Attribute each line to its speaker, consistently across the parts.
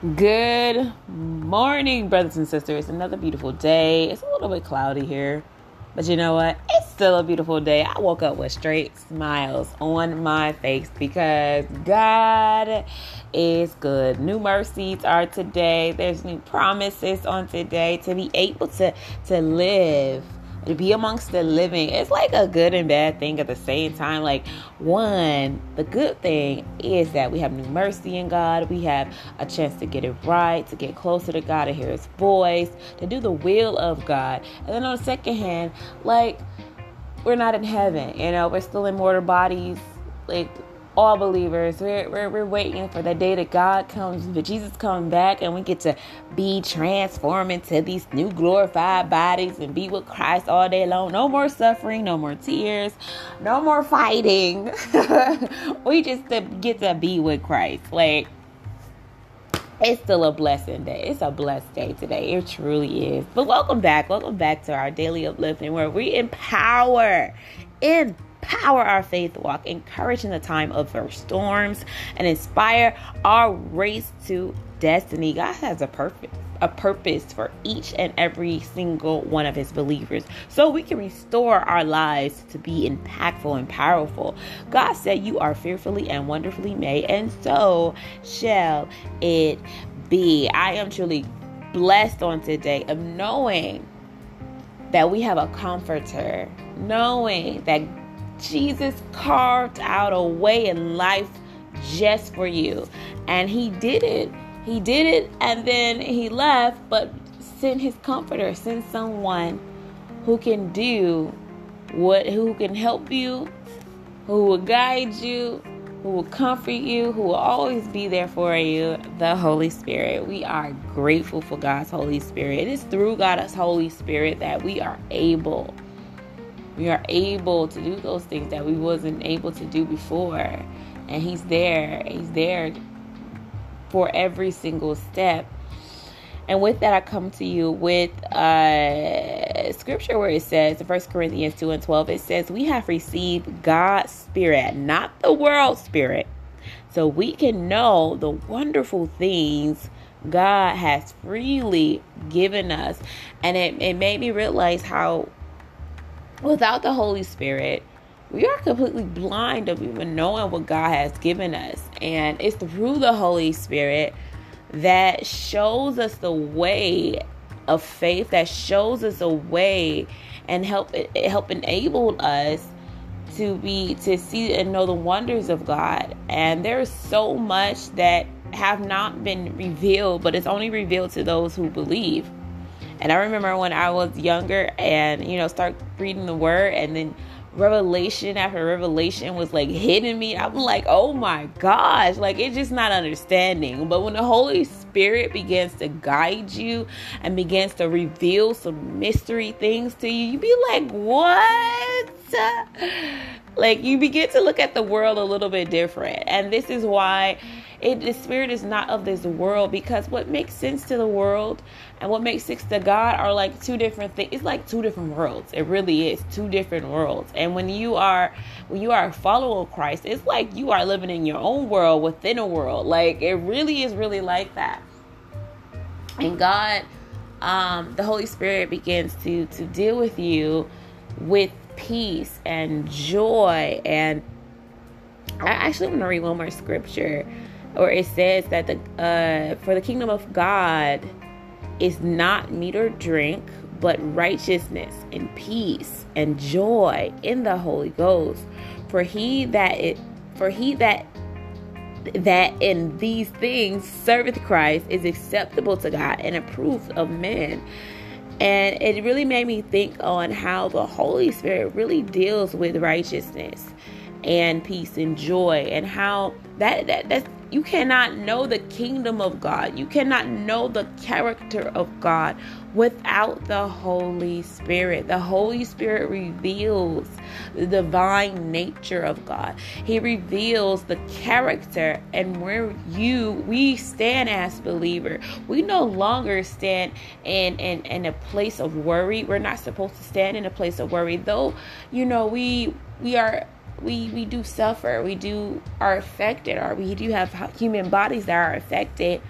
Speaker 1: Good morning, brothers and sisters. Another beautiful day. It's a little bit cloudy here, but you know what? It's still a beautiful day. I woke up with straight smiles on my face because God is good. New mercies are today. There's new promises on today to be able to to live to be amongst the living. It's like a good and bad thing at the same time. Like one the good thing is that we have new mercy in god. We have a chance to get it right to get closer to god to hear his voice to do the will of god. And then on the second hand like we're not in heaven you know we're still in mortal bodies. Like all believers. We're, we're, we're waiting for the day that God comes, that Jesus comes back, and we get to be transformed into these new glorified bodies and be with Christ all day long. No more suffering, no more tears, no more fighting. we just get to be with Christ. Like, it's still a blessing day. It's a blessed day today. It truly is. But welcome back. Welcome back to our daily uplifting where we empower, empower empower our faith walk, encourage in the time of our storms, and inspire our race to destiny. God has a purpose, a purpose for each and every single one of his believers. So we can restore our lives to be impactful and powerful. God said you are fearfully and wonderfully made, and so shall it be. I am truly blessed on today of knowing that we have a comforter, knowing that Jesus carved out a way in life just for you. And he did it. He did it and then he left, but sent his comforter, sent someone who can do what who can help you, who will guide you, who will comfort you, who will always be there for you, the Holy Spirit. We are grateful for God's Holy Spirit. It is through God's Holy Spirit that we are able we are able to do those things that we wasn't able to do before and he's there he's there for every single step and with that i come to you with uh scripture where it says in 1 corinthians 2 and 12 it says we have received god's spirit not the world spirit so we can know the wonderful things God has freely given us. And it, it made me realize how without the Holy Spirit, we are completely blind of even knowing what God has given us. And it's through the Holy Spirit that shows us the way of faith, that shows us a way and help help enable us to be to see and know the wonders of God. And there's so much that have not been revealed, but it's only revealed to those who believe. And I remember when I was younger and, you know, start reading the word and then revelation after revelation was like hitting me. I'm like, oh my gosh, like it's just not understanding. But when the Holy Spirit begins to guide you and begins to reveal some mystery things to you, you be like, what? Like you begin to look at the world a little bit different. And this is why it, the spirit is not of this world because what makes sense to the world and what makes sense to God are like two different things. It's like two different worlds. It really is two different worlds. And when you are when you are a follower of Christ, it's like you are living in your own world within a world. Like it really is really like that. And God, um, the Holy Spirit begins to to deal with you with peace and joy and I actually want to read one more scripture or it says that the uh, for the kingdom of God is not meat or drink, but righteousness and peace and joy in the Holy Ghost. For he that it for he that that in these things serveth Christ is acceptable to God and approved of men. And it really made me think on how the Holy Spirit really deals with righteousness and peace and joy and how that, that that's you cannot know the kingdom of God. You cannot know the character of God without the Holy Spirit. The Holy Spirit reveals the divine nature of God. He reveals the character and where you we stand as believer. We no longer stand in, in in a place of worry. We're not supposed to stand in a place of worry. Though, you know, we we are we we do suffer we do are affected or we do have human bodies that are affected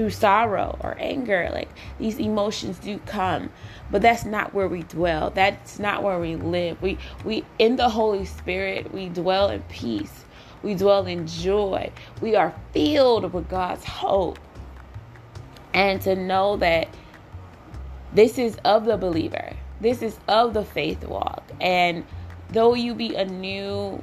Speaker 1: through sorrow or anger. Like these emotions do come, but that's not where we dwell. That's not where we live. We we in the Holy Spirit, we dwell in peace. We dwell in joy. We are filled with God's hope. And to know that this is of the believer. This is of the faith walk. And though you be a new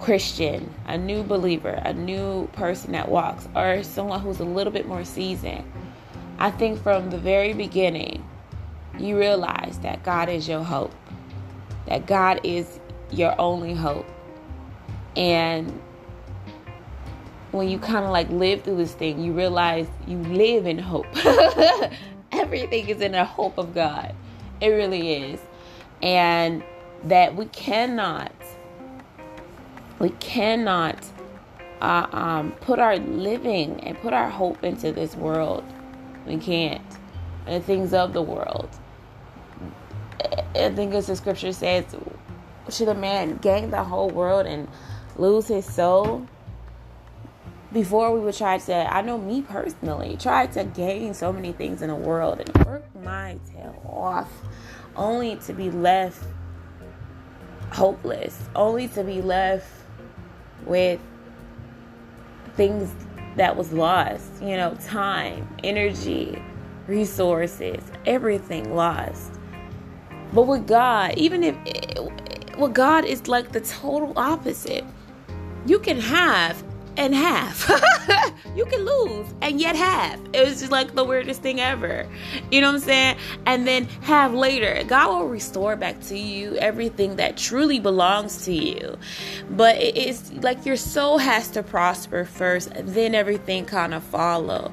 Speaker 1: Christian, a new believer, a new person that walks, or someone who's a little bit more seasoned, I think from the very beginning, you realize that God is your hope, that God is your only hope. And when you kind of like live through this thing, you realize you live in hope. Everything is in the hope of God. It really is. And that we cannot we cannot uh, um, put our living and put our hope into this world. We can't. And things of the world. I think as the scripture says, should a man gain the whole world and lose his soul? Before we would try to, I know me personally, try to gain so many things in the world and work my tail off only to be left hopeless, only to be left with things that was lost, you know, time, energy, resources, everything lost. But with God, even if with God is like the total opposite. You can have and half. you can lose and yet have. It was just like the weirdest thing ever. You know what I'm saying? And then have later. God will restore back to you everything that truly belongs to you. But it's like your soul has to prosper first, then everything kind of follow.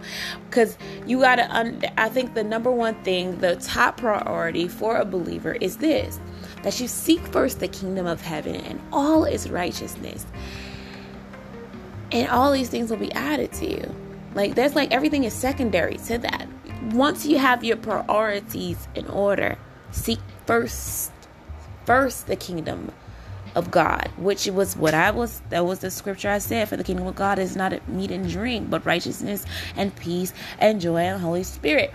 Speaker 1: Because you got to, un- I think the number one thing, the top priority for a believer is this that you seek first the kingdom of heaven and all its righteousness and all these things will be added to you. Like that's like everything is secondary to that. Once you have your priorities in order, seek first first the kingdom of God, which was what I was that was the scripture I said for the kingdom of God is not meat and drink, but righteousness and peace and joy and Holy Spirit.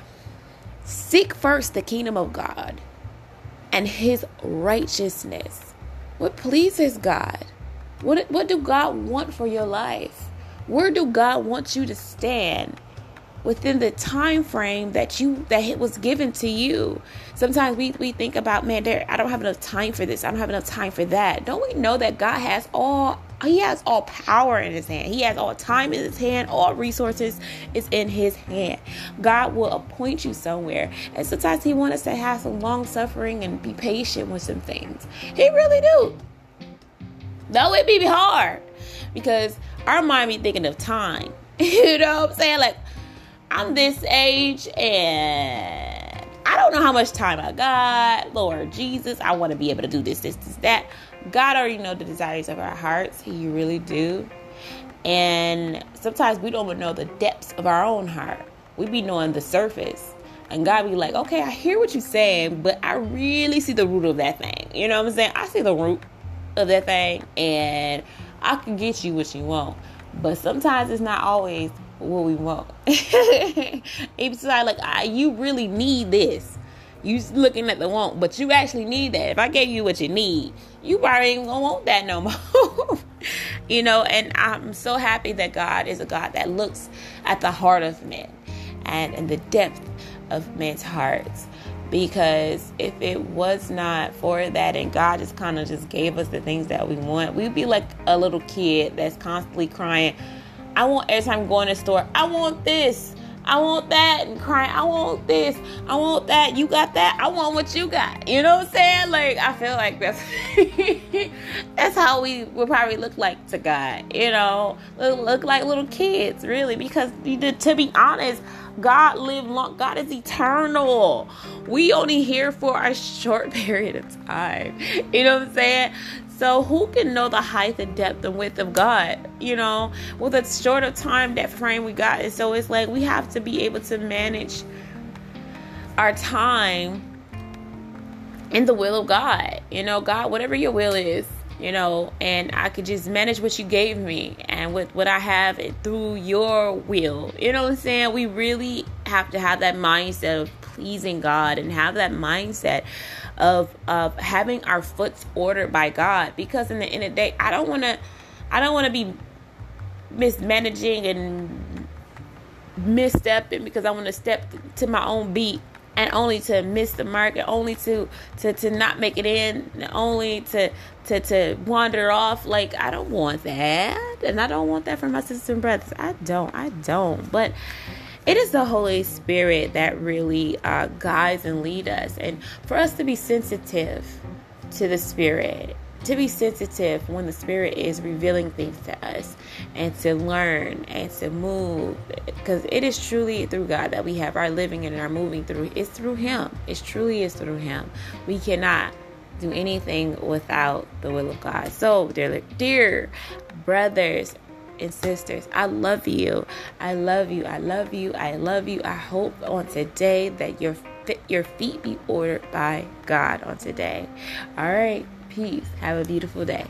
Speaker 1: Seek first the kingdom of God and his righteousness. What pleases God? What what do God want for your life? Where do God want you to stand within the time frame that you that it was given to you? Sometimes we, we think about, man, there I don't have enough time for this. I don't have enough time for that. Don't we know that God has all he has all power in his hand. He has all time in his hand. All resources is in his hand. God will appoint you somewhere. And sometimes he wants us to have some long suffering and be patient with some things. He really do. Though it be hard because our mind be thinking of time. you know what I'm saying? Like, I'm this age and I don't know how much time I got. Lord Jesus, I want to be able to do this, this, this, that. God already know the desires of our hearts. He really do. And sometimes we don't even know the depths of our own heart. We be knowing the surface. And God be like, okay, I hear what you're saying, but I really see the root of that thing. You know what I'm saying? I see the root of that thing and I can get you what you want. But sometimes it's not always what we want. it's like, I, you really need this. You looking at the want, but you actually need that. If I gave you what you need, you probably ain't gonna want that no more. you know, and I'm so happy that God is a God that looks at the heart of men and, and the depth of men's hearts because if it was not for that and God just kind of just gave us the things that we want, we'd be like a little kid that's constantly crying. I want every time I'm going to the store, I want this. I want that and crying, I want this, I want that, you got that, I want what you got. You know what I'm saying? Like I feel like that's that's how we would probably look like to God, you know, look, look like little kids, really, because to be honest, God live long. God is eternal. We only here for a short period of time. You know what I'm saying? So who can know the height and depth and width of God? You know, with a short of time that frame we got. And so it's like we have to be able to manage our time in the will of God. You know, God, whatever your will is, you know, and I could just manage what you gave me and with what I have through your will. You know what I'm saying? We really have to have that mindset of pleasing God and have that mindset of of having our foots ordered by God. Because in the end of the day, I don't want to I don't want to be mismanaging and misstepping because I want to step to my own beat and only to miss the mark and only to to to not make it in only to to to wander off. Like i don't want that. And i don't want that for my sisters and brothers. I don't i don't. But it is the holy spirit that really uh, guides and lead us. And for us to be sensitive to the spirit to be sensitive when the spirit is revealing things to us and to learn and to move because it is truly through god that we have our living and our moving through. It's through him. It truly is through him. We cannot do anything without the will of god. So dear dear brothers and sisters, I love you. I love you. I love you. I love you. I hope on today that your your feet be ordered by God on today. All right. Peace. Have a beautiful day.